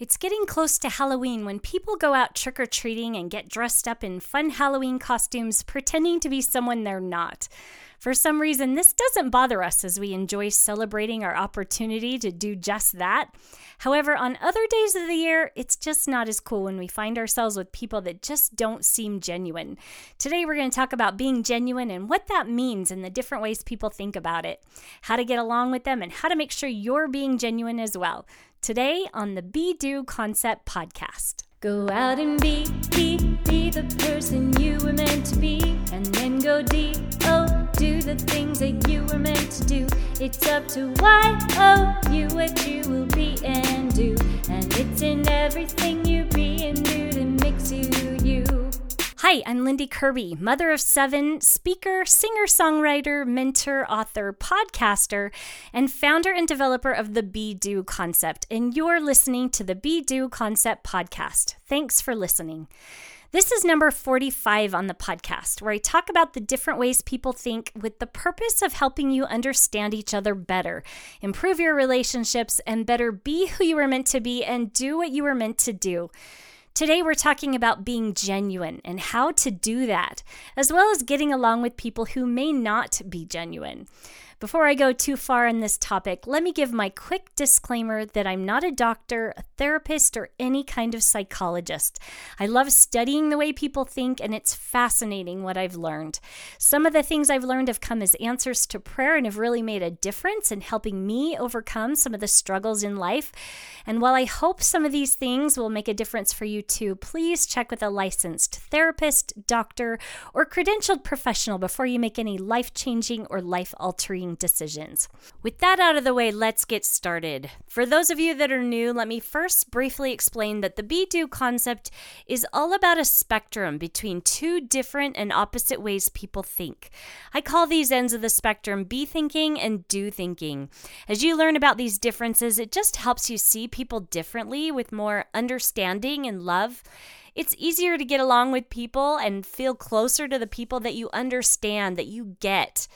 It's getting close to Halloween when people go out trick or treating and get dressed up in fun Halloween costumes, pretending to be someone they're not. For some reason, this doesn't bother us as we enjoy celebrating our opportunity to do just that. However, on other days of the year, it's just not as cool when we find ourselves with people that just don't seem genuine. Today, we're going to talk about being genuine and what that means and the different ways people think about it, how to get along with them, and how to make sure you're being genuine as well. Today on the Be Do Concept podcast. Go out and be, be, be the person you were meant to be, and then go deep. Oh, do the things that you were meant to do. It's up to why, oh, you what you will be and do, and it's in everything you be and do that makes you. Hi, I'm Lindy Kirby, mother of seven, speaker, singer songwriter, mentor, author, podcaster, and founder and developer of the Be Do concept. And you're listening to the Be Do concept podcast. Thanks for listening. This is number 45 on the podcast, where I talk about the different ways people think with the purpose of helping you understand each other better, improve your relationships, and better be who you were meant to be and do what you were meant to do. Today, we're talking about being genuine and how to do that, as well as getting along with people who may not be genuine. Before I go too far in this topic, let me give my quick disclaimer that I'm not a doctor, a therapist, or any kind of psychologist. I love studying the way people think, and it's fascinating what I've learned. Some of the things I've learned have come as answers to prayer and have really made a difference in helping me overcome some of the struggles in life. And while I hope some of these things will make a difference for you too, please check with a licensed therapist, doctor, or credentialed professional before you make any life changing or life altering making decisions. With that out of the way, let's get started. For those of you that are new, let me first briefly explain that the be do concept is all about a spectrum between two different and opposite ways people think. I call these ends of the spectrum be thinking and do thinking. As you learn about these differences, it just helps you see people differently with more understanding and love it's easier to get along with people and feel closer to the people that you understand, that you get.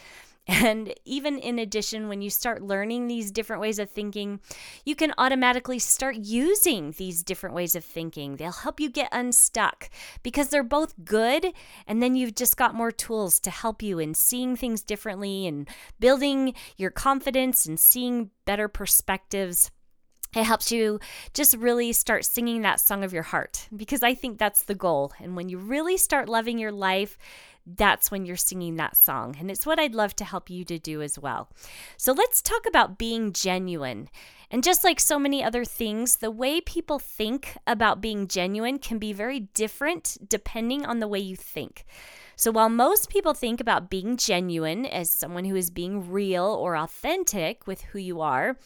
And even in addition, when you start learning these different ways of thinking, you can automatically start using these different ways of thinking. They'll help you get unstuck because they're both good. And then you've just got more tools to help you in seeing things differently and building your confidence and seeing better perspectives. It helps you just really start singing that song of your heart because I think that's the goal. And when you really start loving your life, that's when you're singing that song. And it's what I'd love to help you to do as well. So let's talk about being genuine. And just like so many other things, the way people think about being genuine can be very different depending on the way you think. So, while most people think about being genuine as someone who is being real or authentic with who you are,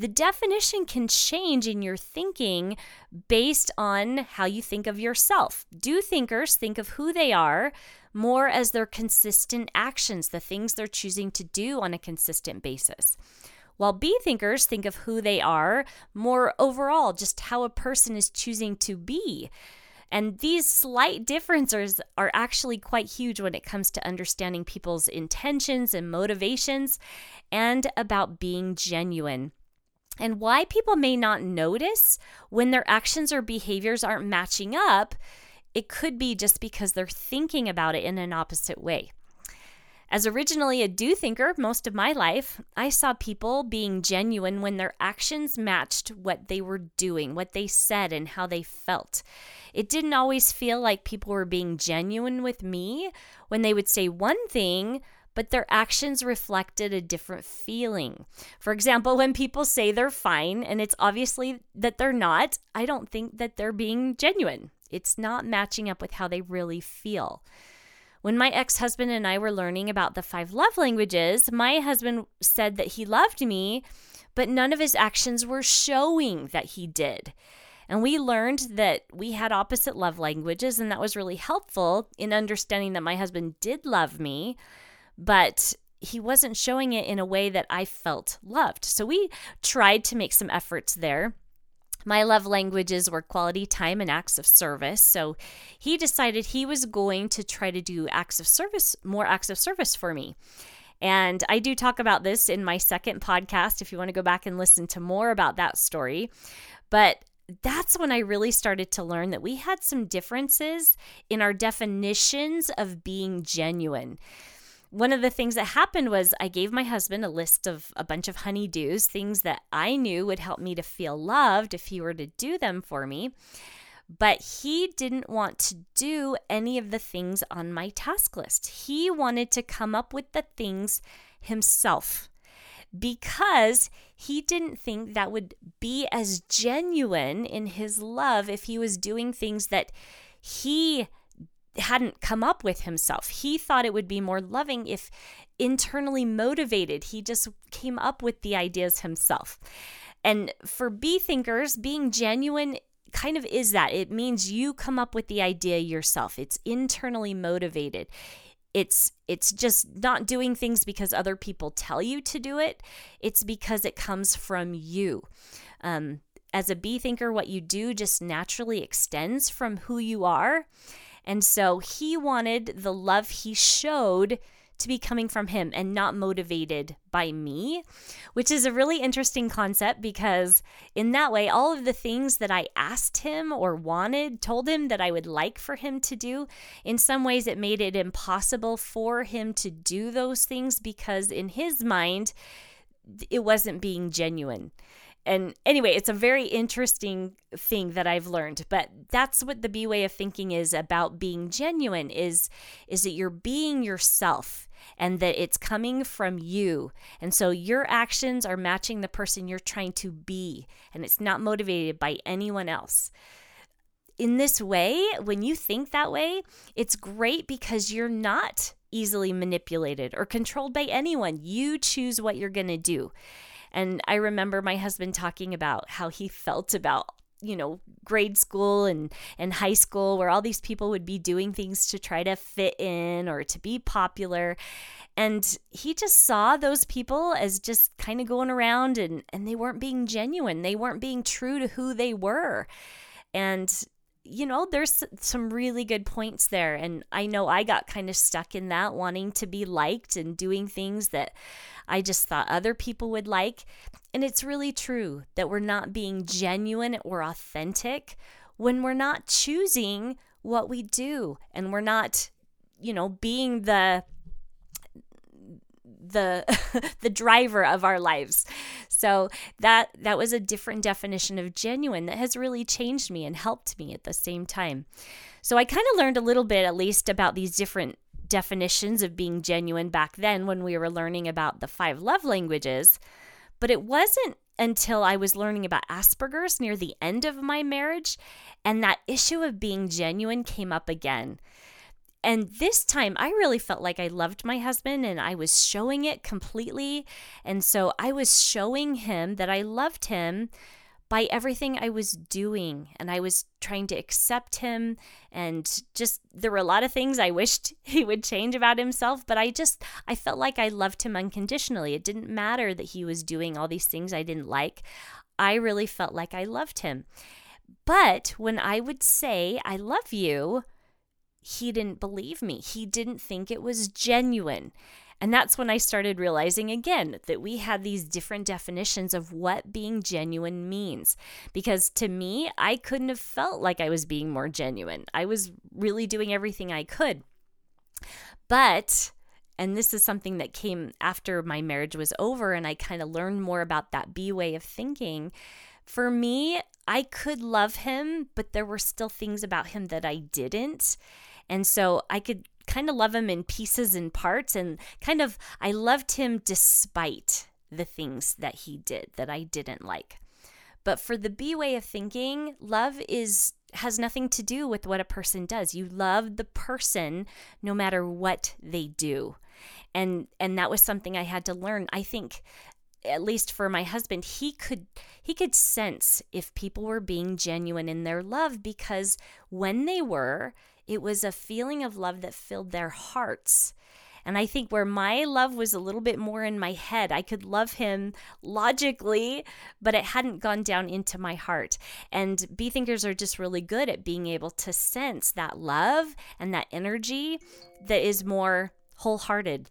the definition can change in your thinking based on how you think of yourself. Do thinkers think of who they are more as their consistent actions, the things they're choosing to do on a consistent basis? While B thinkers think of who they are more overall, just how a person is choosing to be. And these slight differences are actually quite huge when it comes to understanding people's intentions and motivations and about being genuine and why people may not notice when their actions or behaviors aren't matching up, it could be just because they're thinking about it in an opposite way. As originally a do thinker most of my life, I saw people being genuine when their actions matched what they were doing, what they said, and how they felt. It didn't always feel like people were being genuine with me when they would say one thing, but their actions reflected a different feeling. For example, when people say they're fine and it's obviously that they're not, I don't think that they're being genuine. It's not matching up with how they really feel. When my ex husband and I were learning about the five love languages, my husband said that he loved me, but none of his actions were showing that he did. And we learned that we had opposite love languages, and that was really helpful in understanding that my husband did love me, but he wasn't showing it in a way that I felt loved. So we tried to make some efforts there. My love languages were quality time and acts of service. So he decided he was going to try to do acts of service, more acts of service for me. And I do talk about this in my second podcast if you want to go back and listen to more about that story. But that's when I really started to learn that we had some differences in our definitions of being genuine. One of the things that happened was I gave my husband a list of a bunch of honey-dos, things that I knew would help me to feel loved if he were to do them for me. But he didn't want to do any of the things on my task list. He wanted to come up with the things himself because he didn't think that would be as genuine in his love if he was doing things that he hadn't come up with himself. He thought it would be more loving if internally motivated. He just came up with the ideas himself. And for B thinkers, being genuine kind of is that. It means you come up with the idea yourself. It's internally motivated it's it's just not doing things because other people tell you to do it it's because it comes from you um, as a b thinker what you do just naturally extends from who you are and so he wanted the love he showed to be coming from him and not motivated by me, which is a really interesting concept because in that way, all of the things that I asked him or wanted, told him that I would like for him to do, in some ways it made it impossible for him to do those things because in his mind, it wasn't being genuine. And anyway, it's a very interesting thing that I've learned, but that's what the B way of thinking is about being genuine is is that you're being yourself and that it's coming from you. And so your actions are matching the person you're trying to be, and it's not motivated by anyone else. In this way, when you think that way, it's great because you're not easily manipulated or controlled by anyone. You choose what you're going to do. And I remember my husband talking about how he felt about you know grade school and and high school where all these people would be doing things to try to fit in or to be popular. And he just saw those people as just kind of going around and and they weren't being genuine. They weren't being true to who they were. And you know, there's some really good points there. And I know I got kind of stuck in that, wanting to be liked and doing things that I just thought other people would like. And it's really true that we're not being genuine or authentic when we're not choosing what we do and we're not, you know, being the the the driver of our lives. So that that was a different definition of genuine that has really changed me and helped me at the same time. So I kind of learned a little bit at least about these different definitions of being genuine back then when we were learning about the five love languages. But it wasn't until I was learning about Asperger's near the end of my marriage and that issue of being genuine came up again. And this time I really felt like I loved my husband and I was showing it completely. And so I was showing him that I loved him by everything I was doing. And I was trying to accept him. And just, there were a lot of things I wished he would change about himself, but I just, I felt like I loved him unconditionally. It didn't matter that he was doing all these things I didn't like. I really felt like I loved him. But when I would say, I love you, he didn't believe me. He didn't think it was genuine. And that's when I started realizing again that we had these different definitions of what being genuine means. Because to me, I couldn't have felt like I was being more genuine. I was really doing everything I could. But, and this is something that came after my marriage was over and I kind of learned more about that B way of thinking. For me, I could love him, but there were still things about him that I didn't. And so I could kind of love him in pieces and parts and kind of I loved him despite the things that he did that I didn't like. But for the B way of thinking, love is has nothing to do with what a person does. You love the person no matter what they do. And and that was something I had to learn. I think at least for my husband, he could he could sense if people were being genuine in their love because when they were, it was a feeling of love that filled their hearts. And I think where my love was a little bit more in my head, I could love him logically, but it hadn't gone down into my heart. And B thinkers are just really good at being able to sense that love and that energy that is more wholehearted.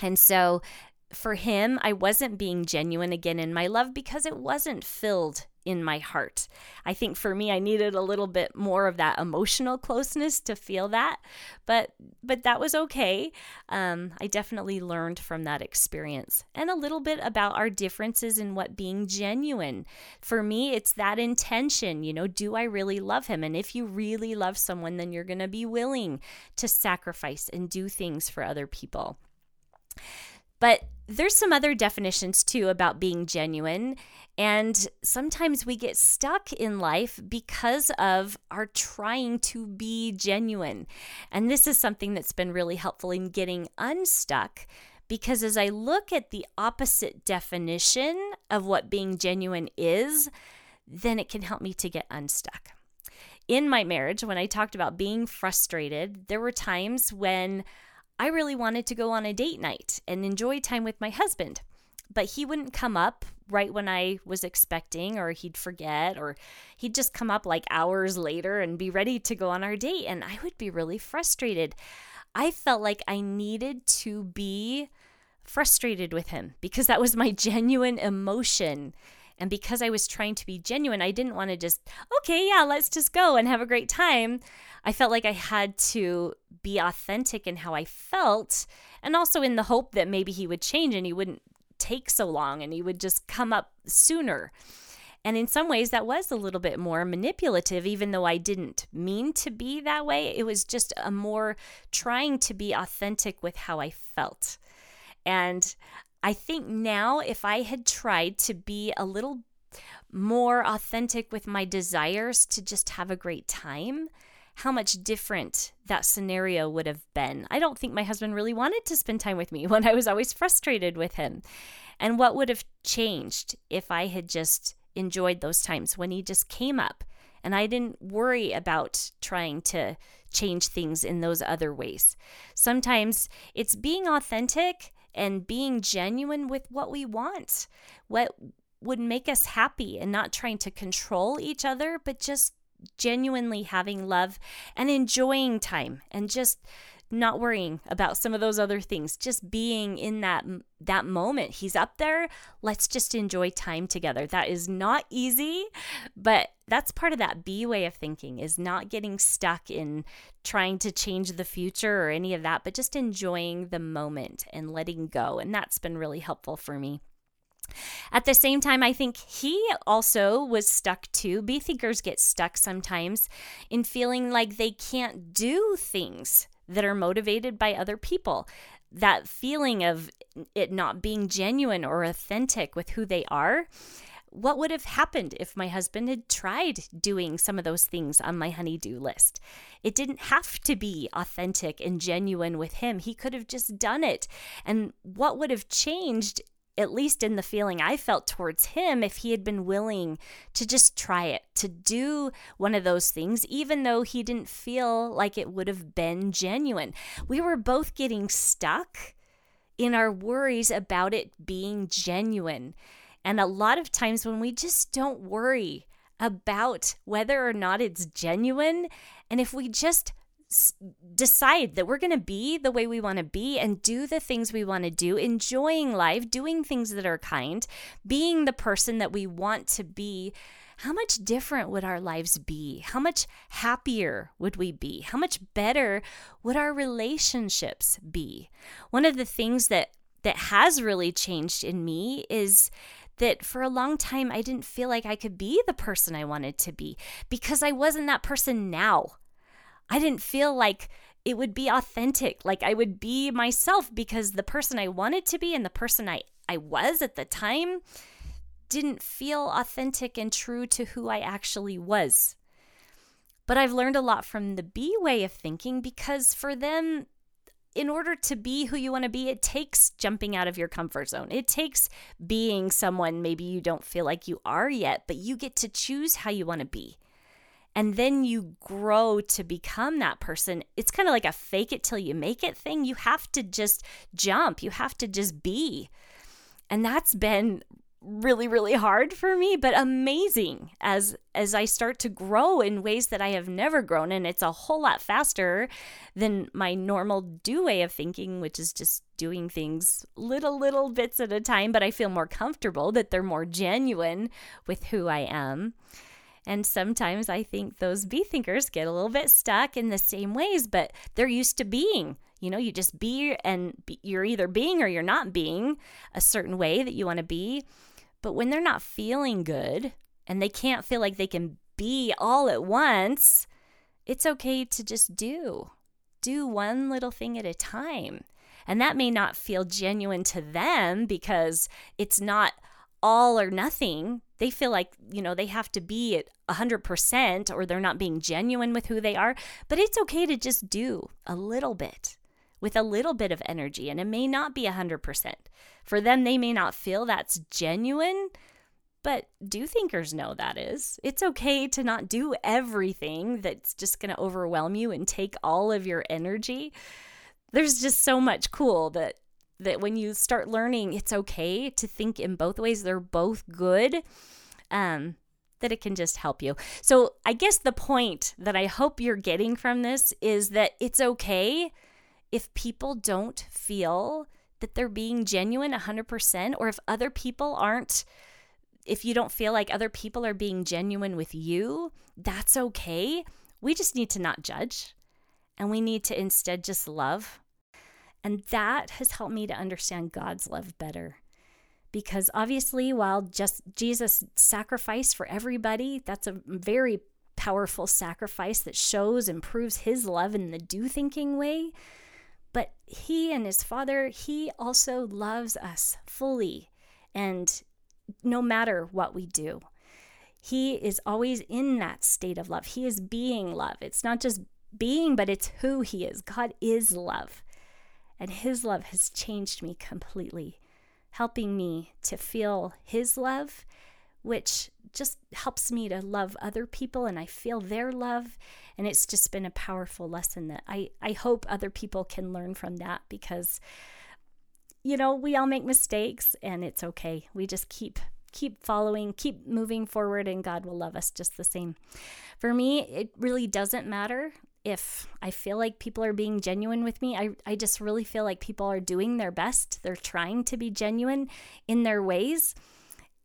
And so for him, I wasn't being genuine again in my love because it wasn't filled in my heart. I think for me I needed a little bit more of that emotional closeness to feel that, but but that was okay. Um, I definitely learned from that experience and a little bit about our differences in what being genuine. For me, it's that intention. You know, do I really love him? And if you really love someone, then you're going to be willing to sacrifice and do things for other people. But there's some other definitions too about being genuine. And sometimes we get stuck in life because of our trying to be genuine. And this is something that's been really helpful in getting unstuck because as I look at the opposite definition of what being genuine is, then it can help me to get unstuck. In my marriage, when I talked about being frustrated, there were times when I really wanted to go on a date night and enjoy time with my husband. But he wouldn't come up right when I was expecting, or he'd forget, or he'd just come up like hours later and be ready to go on our date. And I would be really frustrated. I felt like I needed to be frustrated with him because that was my genuine emotion. And because I was trying to be genuine, I didn't want to just, okay, yeah, let's just go and have a great time. I felt like I had to be authentic in how I felt, and also in the hope that maybe he would change and he wouldn't take so long and he would just come up sooner. And in some ways, that was a little bit more manipulative, even though I didn't mean to be that way. It was just a more trying to be authentic with how I felt. And I think now, if I had tried to be a little more authentic with my desires to just have a great time, how much different that scenario would have been. I don't think my husband really wanted to spend time with me when I was always frustrated with him. And what would have changed if I had just enjoyed those times when he just came up and I didn't worry about trying to change things in those other ways. Sometimes it's being authentic and being genuine with what we want, what would make us happy, and not trying to control each other, but just genuinely having love and enjoying time and just not worrying about some of those other things just being in that that moment. He's up there. Let's just enjoy time together. That is not easy but that's part of that b way of thinking is not getting stuck in trying to change the future or any of that but just enjoying the moment and letting go. And that's been really helpful for me. At the same time, I think he also was stuck too. B thinkers get stuck sometimes in feeling like they can't do things that are motivated by other people. That feeling of it not being genuine or authentic with who they are. What would have happened if my husband had tried doing some of those things on my honey-do list? It didn't have to be authentic and genuine with him. He could have just done it. And what would have changed at least in the feeling I felt towards him, if he had been willing to just try it, to do one of those things, even though he didn't feel like it would have been genuine. We were both getting stuck in our worries about it being genuine. And a lot of times when we just don't worry about whether or not it's genuine, and if we just decide that we're going to be the way we want to be and do the things we want to do, enjoying life, doing things that are kind, being the person that we want to be, how much different would our lives be? How much happier would we be? How much better would our relationships be? One of the things that that has really changed in me is that for a long time I didn't feel like I could be the person I wanted to be because I wasn't that person now. I didn't feel like it would be authentic, like I would be myself because the person I wanted to be and the person I, I was at the time didn't feel authentic and true to who I actually was. But I've learned a lot from the B way of thinking because for them, in order to be who you want to be, it takes jumping out of your comfort zone. It takes being someone maybe you don't feel like you are yet, but you get to choose how you want to be and then you grow to become that person. It's kind of like a fake it till you make it thing. You have to just jump, you have to just be. And that's been really really hard for me but amazing as as I start to grow in ways that I have never grown and it's a whole lot faster than my normal do way of thinking which is just doing things little little bits at a time but I feel more comfortable that they're more genuine with who I am and sometimes I think those B thinkers get a little bit stuck in the same ways but they're used to being you know, you just be and be, you're either being or you're not being a certain way that you want to be. But when they're not feeling good and they can't feel like they can be all at once, it's okay to just do. Do one little thing at a time. And that may not feel genuine to them because it's not all or nothing. They feel like, you know, they have to be at 100% or they're not being genuine with who they are. But it's okay to just do a little bit with a little bit of energy. And it may not be 100%. For them, they may not feel that's genuine, but do thinkers know that is? It's okay to not do everything that's just going to overwhelm you and take all of your energy. There's just so much cool that that when you start learning it's okay to think in both ways, they're both good. Um that it can just help you. So, I guess the point that I hope you're getting from this is that it's okay if people don't feel that they're being genuine 100%, or if other people aren't, if you don't feel like other people are being genuine with you, that's okay. We just need to not judge and we need to instead just love. And that has helped me to understand God's love better. Because obviously, while just Jesus sacrificed for everybody, that's a very powerful sacrifice that shows and proves his love in the do thinking way. But he and his father, he also loves us fully. And no matter what we do, he is always in that state of love. He is being love. It's not just being, but it's who he is. God is love. And his love has changed me completely, helping me to feel his love, which just helps me to love other people and I feel their love. And it's just been a powerful lesson that I, I hope other people can learn from that because, you know, we all make mistakes and it's okay. We just keep keep following, keep moving forward, and God will love us just the same. For me, it really doesn't matter if I feel like people are being genuine with me. I, I just really feel like people are doing their best. They're trying to be genuine in their ways.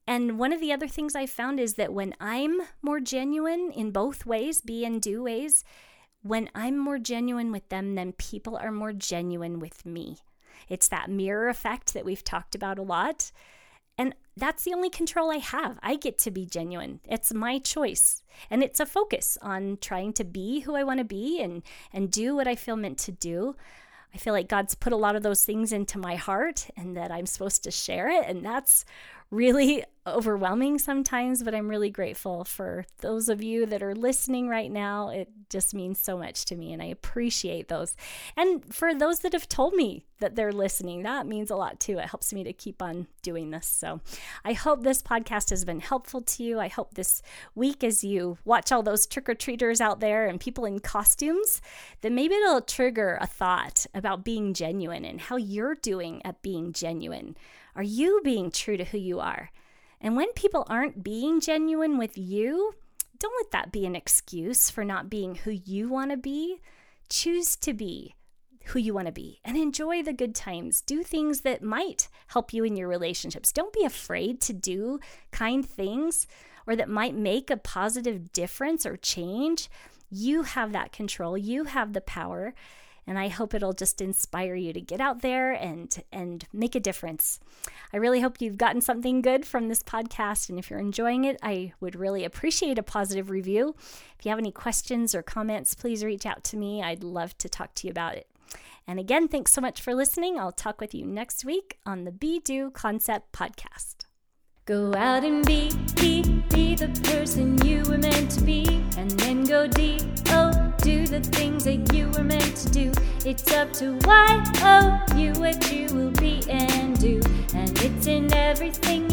And one of the other things I found is that when I'm more genuine in both ways, be and do ways, when I'm more genuine with them, then people are more genuine with me. It's that mirror effect that we've talked about a lot. That's the only control I have. I get to be genuine. It's my choice. And it's a focus on trying to be who I want to be and, and do what I feel meant to do. I feel like God's put a lot of those things into my heart and that I'm supposed to share it. And that's really overwhelming sometimes, but I'm really grateful for those of you that are listening right now. It just means so much to me, and I appreciate those. And for those that have told me that they're listening, that means a lot too. It helps me to keep on doing this. So I hope this podcast has been helpful to you. I hope this week, as you watch all those trick or treaters out there and people in costumes, that maybe it'll trigger a thought about being genuine and how you're doing at being genuine are you being true to who you are? And when people aren't being genuine with you, don't let that be an excuse for not being who you want to be. Choose to be who you want to be and enjoy the good times. Do things that might help you in your relationships. Don't be afraid to do kind things or that might make a positive difference or change. You have that control, you have the power and I hope it'll just inspire you to get out there and and make a difference. I really hope you've gotten something good from this podcast and if you're enjoying it, I would really appreciate a positive review. If you have any questions or comments, please reach out to me. I'd love to talk to you about it. And again, thanks so much for listening. I'll talk with you next week on the Be Do Concept podcast. Go out and be, be, be the person you were meant to be, and then go deep. Oh, do the things that you were meant to do. It's up to why, oh, you what you will be and do, and it's in everything